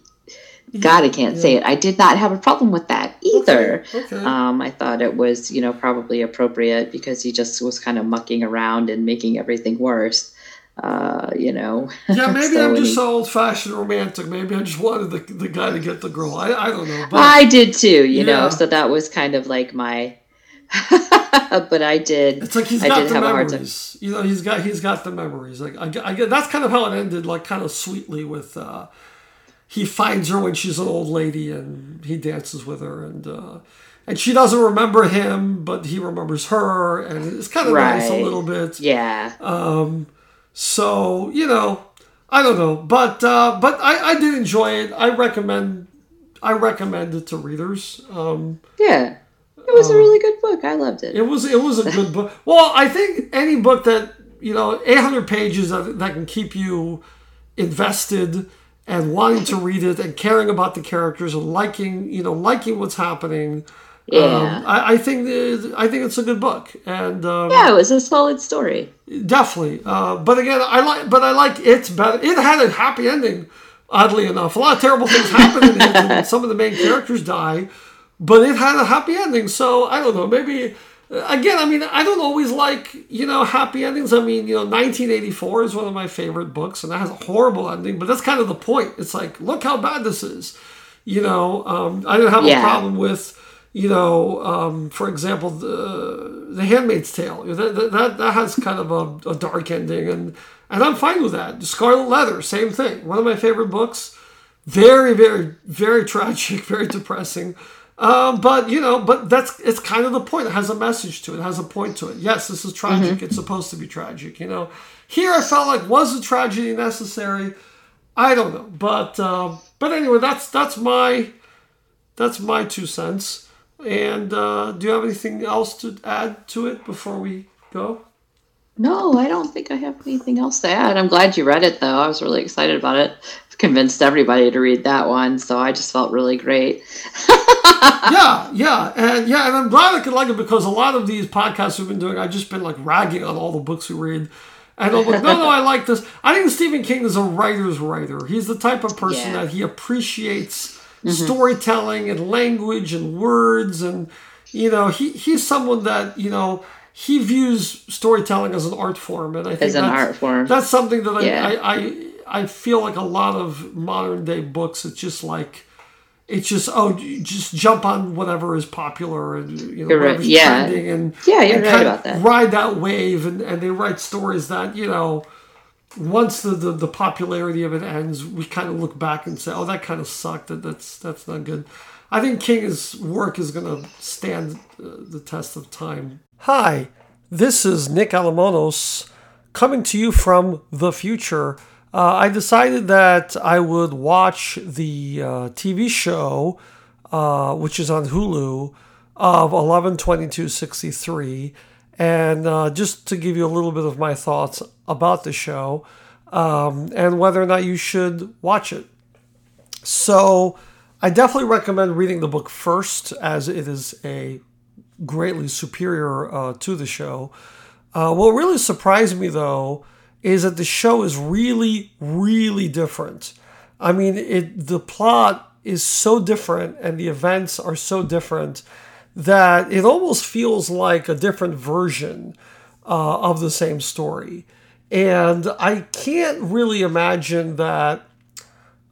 God, I can't say it. I did not have a problem with that either. Okay, okay. Um, I thought it was, you know, probably appropriate because he just was kind of mucking around and making everything worse. Uh, you know. Yeah, maybe So I'm just so old fashioned romantic. Maybe I just wanted the, the guy to get the girl. I, I don't know. But I did too, you know. So that was kind of like my. but I did. it's like he's I got the have a hard time. memories. You know, he's got he's got the memories. Like I, get- I that's kind of how it ended. Like kind of sweetly with. uh he finds her when she's an old lady and he dances with her and uh and she doesn't remember him but he remembers her and it's kind of nice a little bit Yeah. So you know, I don't know, but uh, but I, I did enjoy it. I recommend I recommend it to readers. Um, yeah. It was a really good book. I loved it. it was it was a good book. Well, I think any book that you know, 800 pages that, that can keep you invested and wanting to read it and caring about the characters and liking you know liking what's happening. Yeah. Um, I, I think that- I think it's a good book and um, yeah, it was a solid story. Definitely, uh, but again, I like, but I like it's better. It had a happy ending, oddly enough. A lot of terrible things happen in it, and some of the main characters die, but it had a happy ending. So I don't know, maybe. Again, I mean, I don't always like you know happy endings. I mean, you know, 1984 is one of my favorite books, and that has a horrible ending. But that's kind of the point. It's like, look how bad this is. You know, um, I didn't have Yeah. a problem with you know, um, for example, the the Handmaid's Tale. That that, that, that has kind of a, a dark ending, and and I'm fine with that. Scarlet Letter, same thing. One of my favorite books. Very, very, very tragic, very depressing. Um, but you know, but that's it's kind of the point. It has a message to it. It has a point to it. Yes, this is tragic. It's supposed to be tragic. You know, here I felt like was a tragedy necessary? I don't know, but um, but anyway, that's that's my that's my two cents. And uh, do you have anything else to add to it before we go? No, I don't think I have anything else to add. I'm glad you read it, though. I was really excited about it. Convinced everybody to read that one, so I just felt really great. yeah, yeah, and yeah, and I'm glad I could like it because a lot of these podcasts we've been doing, I've just been like ragging on all the books we read. And I'm like, no, no, I like this. I think Stephen King is a writer's writer. He's the type of person Yeah. that he appreciates Mm-hmm. storytelling and language and words, and you know, he he's someone that you know he views storytelling as an art form, and I think As an that's- art form. That's something that I, Yeah. I, I I feel like a lot of modern day books. It's just like it's just oh just jump on whatever is popular and you know right, yeah. trending and Yeah, you're and right about that. ride that wave and, and they write stories that you know once the, the, the popularity of it ends we kind of look back and say oh that kind of sucked. That that's that's not good. I think king's work is going to stand uh, the test of time. Hi this is nick alamonos coming to you from the future. Uh, i decided that i would watch the uh, tv show uh, which is on hulu of 112263 and uh, just to give you a little bit of my thoughts about the show um, and whether or not you should watch it. So i definitely recommend reading the book first as it is a greatly superior uh, to the show. Uh, what really surprised me though is that the show is really really different. I mean it the plot is so different and the events are so different that it almost feels like a different version uh, of the same story. And I can't really imagine that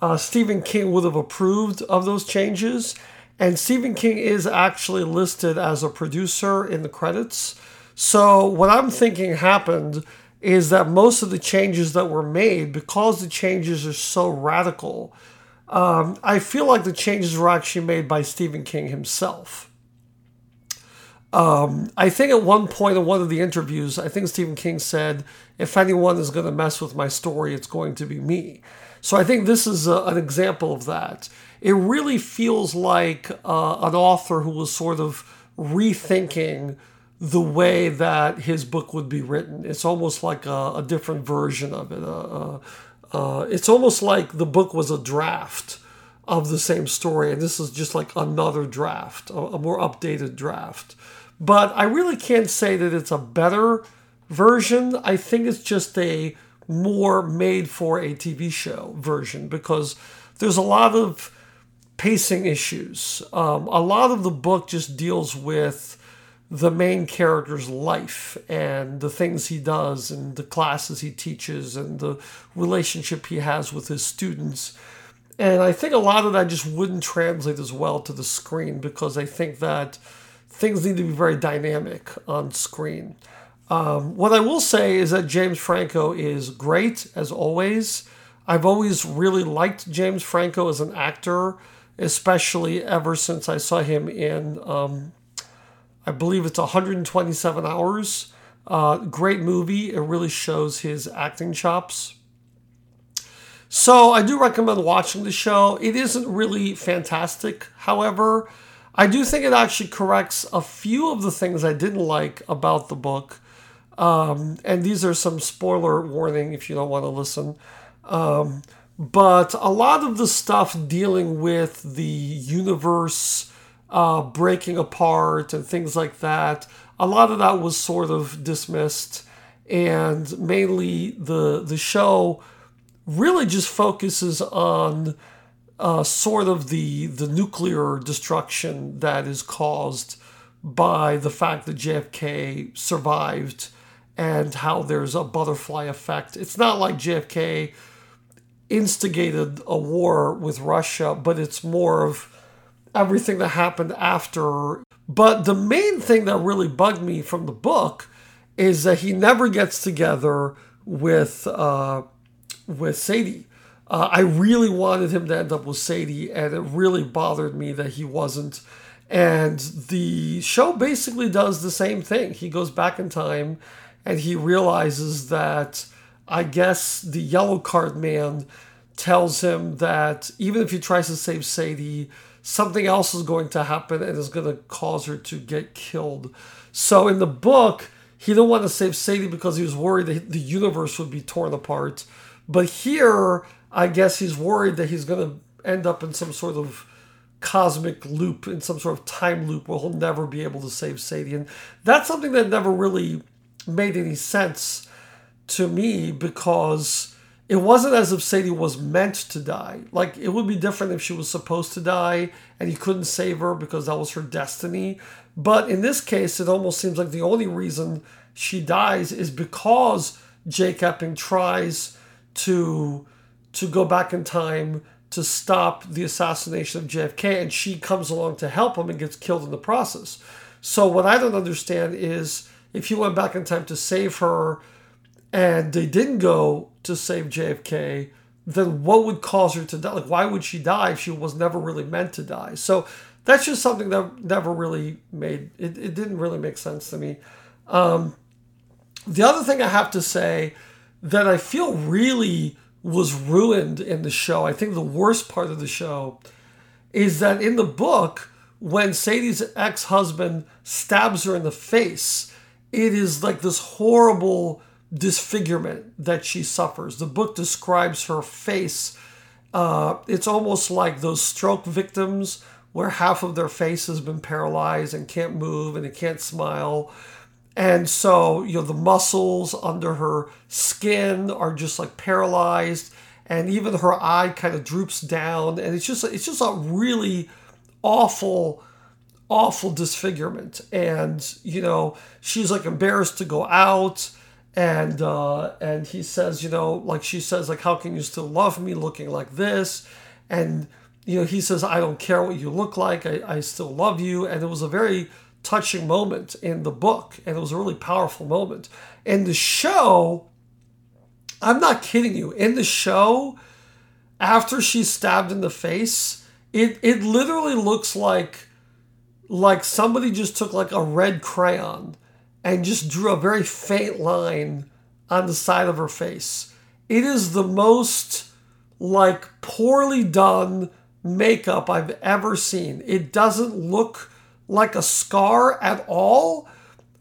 uh, Stephen King would have approved of those changes. And Stephen King is actually listed as a producer in the credits. So, what I'm thinking happened is that most of the changes that were made, because the changes are so radical, um, I feel like the changes were actually made by Stephen King himself. I think at one point in one of the interviews, I think Stephen King said, if anyone is going to mess with my story, it's going to be me. So I think this is a, an example of that. It really feels like uh, an author who was sort of rethinking the way that his book would be written. It's almost like a, a different version of it. Uh, uh, uh, it's almost like the book was a draft of the same story, and this is just like another draft, a, a more updated draft. But I really can't say that it's a better version. I think it's just a more made for a TV show version because there's a lot of pacing issues. Um, a lot of the book just deals with the main character's life and the things he does and the classes he teaches and the relationship he has with his students. And I think a lot of that just wouldn't translate as well to the screen because I think that things need to be very dynamic on screen. Um, what I will say is that James Franco is great as always. I've always really liked James Franco as an actor, especially ever since I saw him in, um, I believe it's 127 Hours. Uh, great movie. It really shows his acting chops. So I do recommend watching the show. It isn't really fantastic, however. I do think it actually corrects a few of the things I didn't like about the book. Um, and these are some spoiler warning if you don't want to listen. Um, but a lot of the stuff dealing with the universe uh, breaking apart and things like that, a lot of that was sort of dismissed. And mainly the the show really just focuses on uh, sort of the the nuclear destruction that is caused by the fact that JFK survived and how there's a butterfly effect. It's not like JFK instigated a war with Russia, but it's more of everything that happened after. But the main thing that really bugged me from the book is that he never gets together with uh, with Sadie. Uh, I really wanted him to end up with Sadie, and it really bothered me that he wasn't. And the show basically does the same thing. He goes back in time and he realizes that I guess the yellow card man tells him that even if he tries to save Sadie, something else is going to happen and is going to cause her to get killed. So in the book, he didn't want to save Sadie because he was worried that the universe would be torn apart. But here, I guess he's worried that he's going to end up in some sort of cosmic loop, in some sort of time loop where he'll never be able to save Sadie. And that's something that never really made any sense to me because it wasn't as if Sadie was meant to die. Like, it would be different if she was supposed to die and he couldn't save her because that was her destiny. But in this case, it almost seems like the only reason she dies is because Jake Epping tries to to go back in time to stop the assassination of JFK, and she comes along to help him and gets killed in the process. So what I don't understand is if he went back in time to save her, and they didn't go to save JFK, then what would cause her to die? Like, why would she die if she was never really meant to die? So that's just something that never really made it. It didn't really make sense to me. Um, the other thing I have to say that I feel really was ruined in the show, I think the worst part of the show is that in the book, when Sadie's ex husband stabs her in the face, it is like this horrible disfigurement that she suffers. The book describes her face. Uh, it's almost like those stroke victims where half of their face has been paralyzed and can't move and they can't smile. And so, you know, the muscles under her skin are just like paralyzed and even her eye kind of droops down and it's just it's just a really awful awful disfigurement. And you know she's like embarrassed to go out and uh and he says you know like she says like how can you still love me looking like this? And you know he says i don't care what you look like. I, I still love you. And it was a very touching moment in the book, and it was a really powerful moment. In the show, I'm not kidding you. In the show, after she's stabbed in the face, it it literally looks like like somebody just took like a red crayon and just drew a very faint line on the side of her face. It is the most like poorly done makeup I've ever seen. It doesn't look like a scar at all,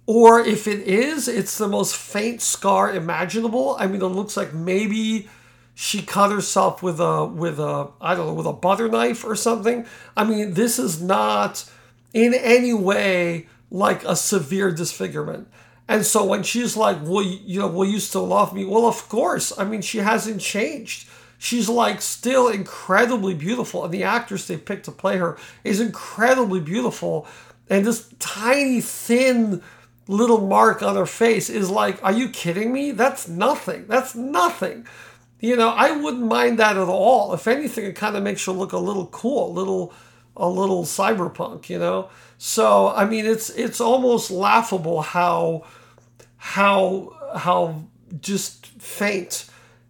or if it is, it's the most faint scar imaginable. I mean, it looks like maybe she cut herself with a with a I don't know with a butter knife or something. I mean, this is not in any way like a severe disfigurement. And so when she's like, "Well, you know, will you still love me?" Well, of course. I mean, she hasn't changed. She's like still incredibly beautiful, and the actress they picked to play her is incredibly beautiful. And this tiny, thin little mark on her face is like, are you kidding me? That's nothing. That's nothing. You know, I wouldn't mind that at all. If anything, it kind of makes her look a little cool, a little, a little cyberpunk. You know. So I mean, it's it's almost laughable how how how just faint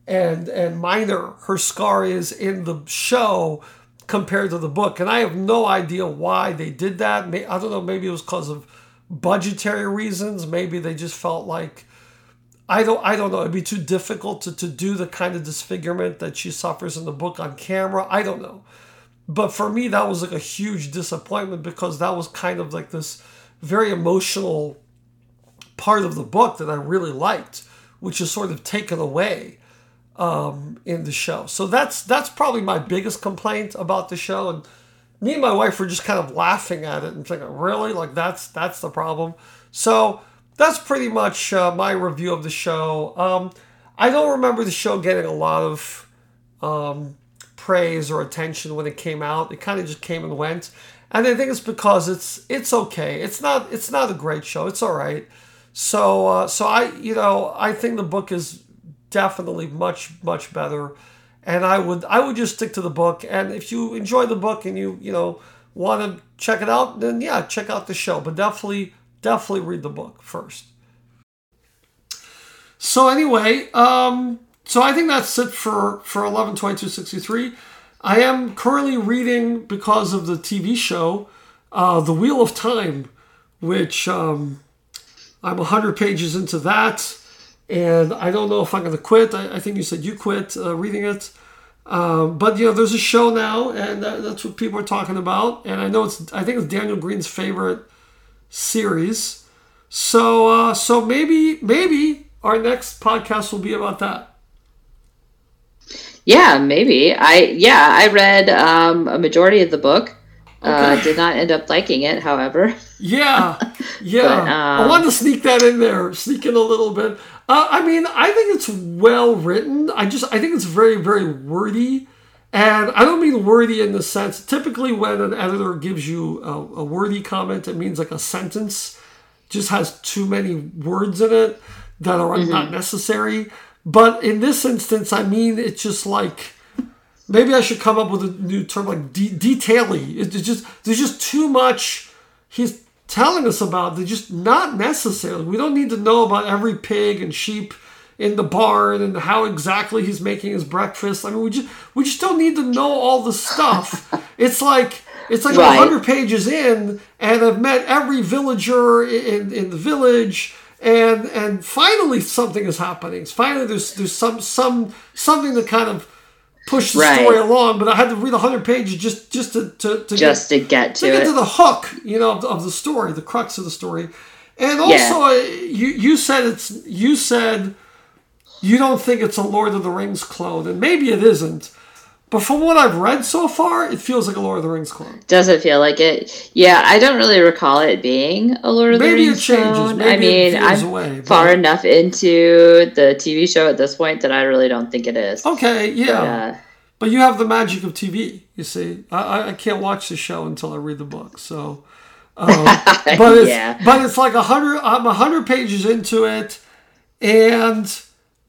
and and minor her scar is in the show compared to the book. And I have no idea why they did that. I don't know. Maybe it was because of budgetary reasons. Maybe they just felt like I don't I don't know. It'd be too difficult to, to do the kind of disfigurement that she suffers in the book on camera. I don't know. But for me, that was like a huge disappointment because that was kind of like this very emotional part of the book that I really liked, which is sort of taken away um, in the show. So that's that's probably my biggest complaint about the show. And me and my wife were just kind of laughing at it and thinking, really, like that's that's the problem. So that's pretty much uh, my review of the show. Um, I don't remember the show getting a lot of um, praise or attention when it came out. It kind of just came and went. And I think it's because it's it's okay. It's not it's not a great show. It's all right. So uh, so I you know I think the book is definitely much much better. And I would I would just stick to the book. And if you enjoy the book and you you know want to check it out, then yeah, check out the show. But definitely definitely read the book first. So anyway, um, so I think that's it for for 112263. I am currently reading because of the TV show, uh, The Wheel of Time, which um, I'm 100 pages into that, and I don't know if I'm going to quit. I, I, think you said you quit uh, reading it. Um, but you know, there's a show now, and that, that's what people are talking about. And I know it's, I think it's Daniel Greene's favorite series. So, uh, so maybe, maybe our next podcast will be about that. Yeah, maybe. I yeah, I read um, a majority of the book. Uh, okay. Uh, did not end up liking it, however. Yeah, yeah. but, um, I wanted to sneak that in there, sneak in a little bit. Uh, I mean, I think it's well written. I just I think it's very very wordy, and I don't mean wordy in the sense. Typically, when an editor gives you a, a wordy comment, it means like a sentence just has too many words in it that are mm-hmm. not necessary. But in this instance, I mean, it's just like maybe I should come up with a new term like de- detailing. It's just there's just too much he's telling us about. They're just not necessary. We don't need to know about every pig and sheep in the barn and how exactly he's making his breakfast. I mean, we just we just don't need to know all the stuff. it's like it's like right. 100 pages in, and I've met every villager in, in the village and and finally something is happening. Finally, there's there's some some something to kind of push the right. story along. But I had to read hundred pages just just to, to, to just get, to get to, to get to the hook, you know, of, of, the story, the crux of the story. And also, yeah. you you said it's you said you don't think it's a Lord of the Rings clone, and maybe it isn't. But from what I've read so far, it feels like a Lord of the Rings clone. Does it feel like it? Yeah, I don't really recall it being a Lord of Maybe the Rings clone. Maybe it changes. Maybe I mean, I'm away, far enough into the TV show at this point that I really don't think it is. Okay, yeah. But, uh, but you have the magic of TV. You see, I, I can't watch the show until I read the book. So, um, but it's yeah. but it's like a hundred. I'm a hundred pages into it, and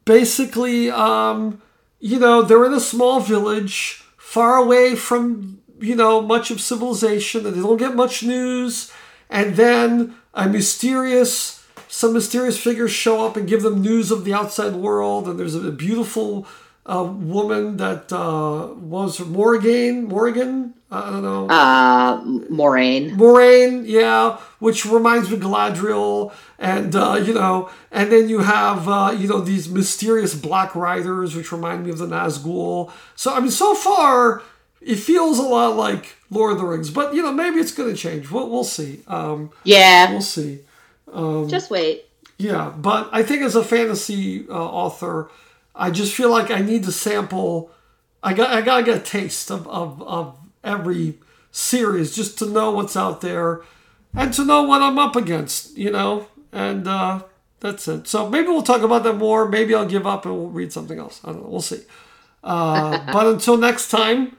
basically. um you know, they're in a small village far away from, you know, much of civilization and they don't get much news. And then a mysterious, some mysterious figures show up and give them news of the outside world. And there's a beautiful uh, woman that uh, was Morrigan, Morgan. I don't know. Uh, Moiraine. Moiraine, yeah, which reminds me of Galadriel, and uh, you know, and then you have uh, you know these mysterious Black Riders, which remind me of the Nazgul. So I mean, so far it feels a lot like Lord of the Rings, but you know, maybe it's going to change. We'll we'll see. Um, yeah, we'll see. Um, Just wait. Yeah, but I think as a fantasy uh, author, I just feel like I need to sample. I got I gotta get a taste of, of, of every series just to know what's out there and to know what I'm up against, you know? And uh, that's it. So maybe we'll talk about that more. Maybe I'll give up and we'll read something else. I don't know. We'll see. Uh, but until next time,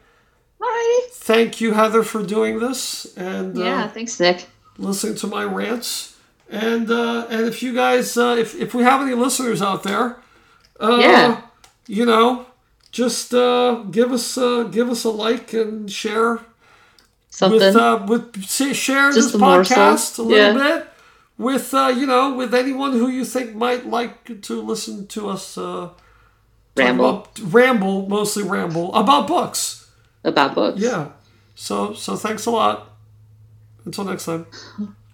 Alrighty. thank you, Heather, for doing this and uh, Yeah, thanks, Nick. listening to my rants. And uh, and if you guys, uh, if if we have any listeners out there, uh, Yeah. you know, just uh, give us uh, give us a like and share Something. with uh, with share Just this podcast a little Yeah. bit with uh, you know with anyone who you think might like to listen to us uh, Ramble about- ramble mostly ramble about books. about books. Yeah. So so thanks a lot. Until next time.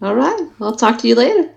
All right. I'll talk to you later.